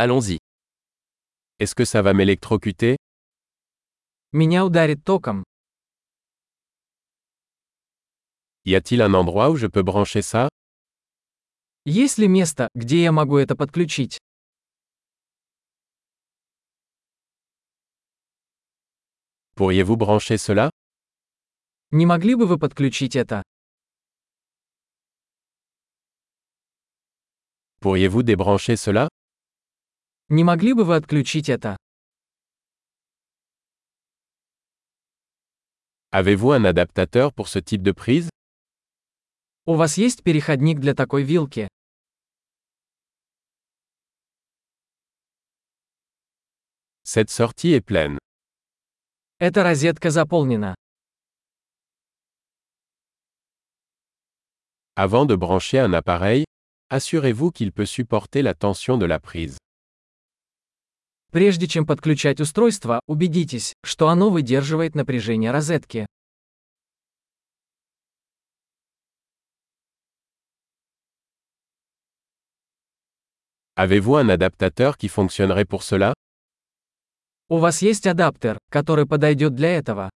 Allons-y. Est-ce que ça va m'électrocuter Меня ударит током. Y a-t-il un endroit où je peux brancher ça Есть ли место, где я могу это подключить? Pourriez-vous brancher cela Не могли бы вы подключить это? Pourriez-vous débrancher cela Не могли бы вы отключить это? Avez-vous un adaptateur pour ce type de prise У вас есть переходник для такой вилки? Cette sortie est pleine. Эта розетка заполнена. Avant de brancher un appareil, assurez-vous qu'il peut supporter la tension de la prise. Прежде чем подключать устройство, убедитесь, что оно выдерживает напряжение розетки. Avez-vous un adaptateur qui fonctionnerait pour cela У вас есть адаптер, который подойдет для этого.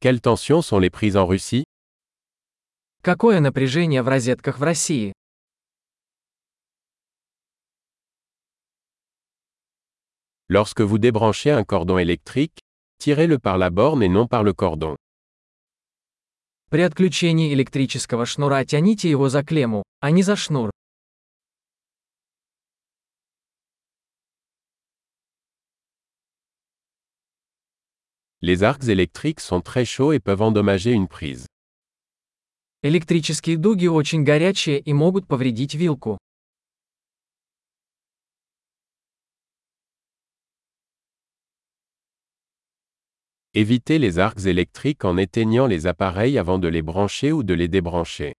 Quelles tensions sont les prises en Russie Какое напряжение в розетках в России? Lorsque vous débranchez un cordon électrique, tirez-le par la borne et non par le cordon. При отключении электрического шнура тяните его за клемму, а не за шнур. Les arcs électriques sont très chauds et peuvent endommager une prise. Электрические дуги очень горячие и могут повредить вилку. Évitez les arcs électriques en éteignant les appareils avant de les brancher ou de les débrancher.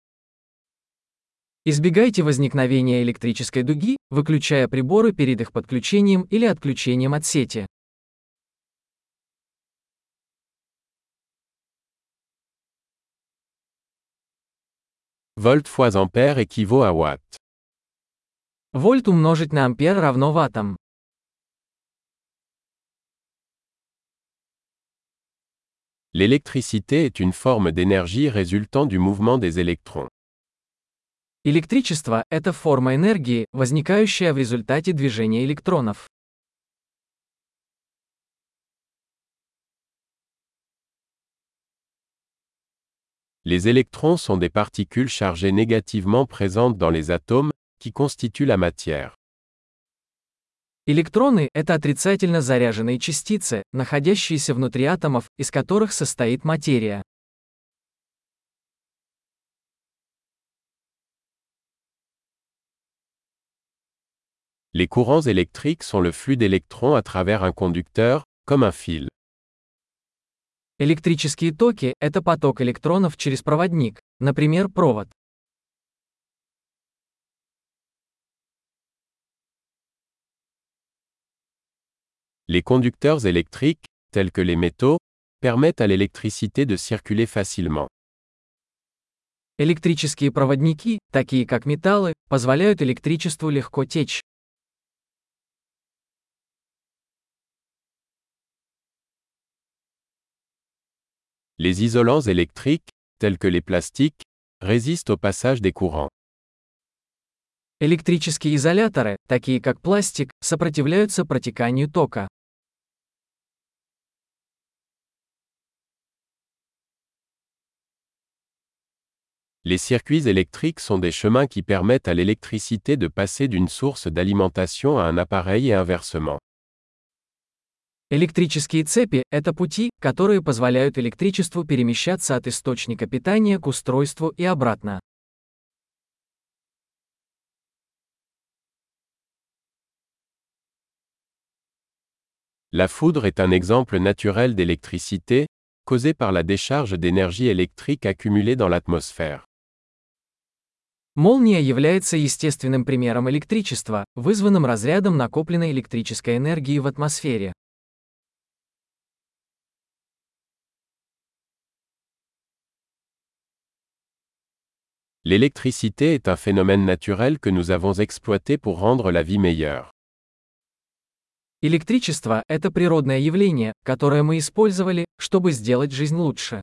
Избегайте возникновения электрической дуги, выключая приборы перед их подключением или отключением от сети. Volt fois ampère équivaut à watt. Вольт умножить на ампер равно ваттам. L'électricité est une forme d'énergie résultant du mouvement des électrons. Электричество – это форма энергии, возникающая в результате движения электронов. Les électrons sont des particules chargées négativement présentes dans les atomes, qui constituent la matière. Электроны – это отрицательно заряженные частицы, находящиеся внутри атомов, из которых состоит материя. Les courants électriques sont le flux d'électrons à travers un conducteur, comme un fil. Электрические токи – это поток электронов через проводник, например, провод. Les conducteurs électriques, tels que les métaux, permettent à l'électricité de circuler facilement. Электрические проводники, такие как металлы, позволяют электричеству легко течь. Les isolants électriques, tels que les plastiques, résistent au passage des courants. Электрические изоляторы, такие как пластик, сопротивляются протеканию тока. Les circuits électriques sont des chemins qui permettent à l'électricité de passer d'une source d'alimentation à un appareil et inversement. Электрические цепи – это пути, которые позволяют электричеству перемещаться от источника питания к устройству и обратно. La foudre est un exemple naturel d'électricité, causée par la décharge d'énergie électrique accumulée dans l'atmosphère. Молния является естественным примером электричества, вызванным разрядом накопленной электрической энергии в атмосфере. L'électricité est un phénomène naturel que nous avons exploité pour rendre la vie meilleure. Электричество – это природное явление, которое мы использовали, чтобы сделать жизнь лучше.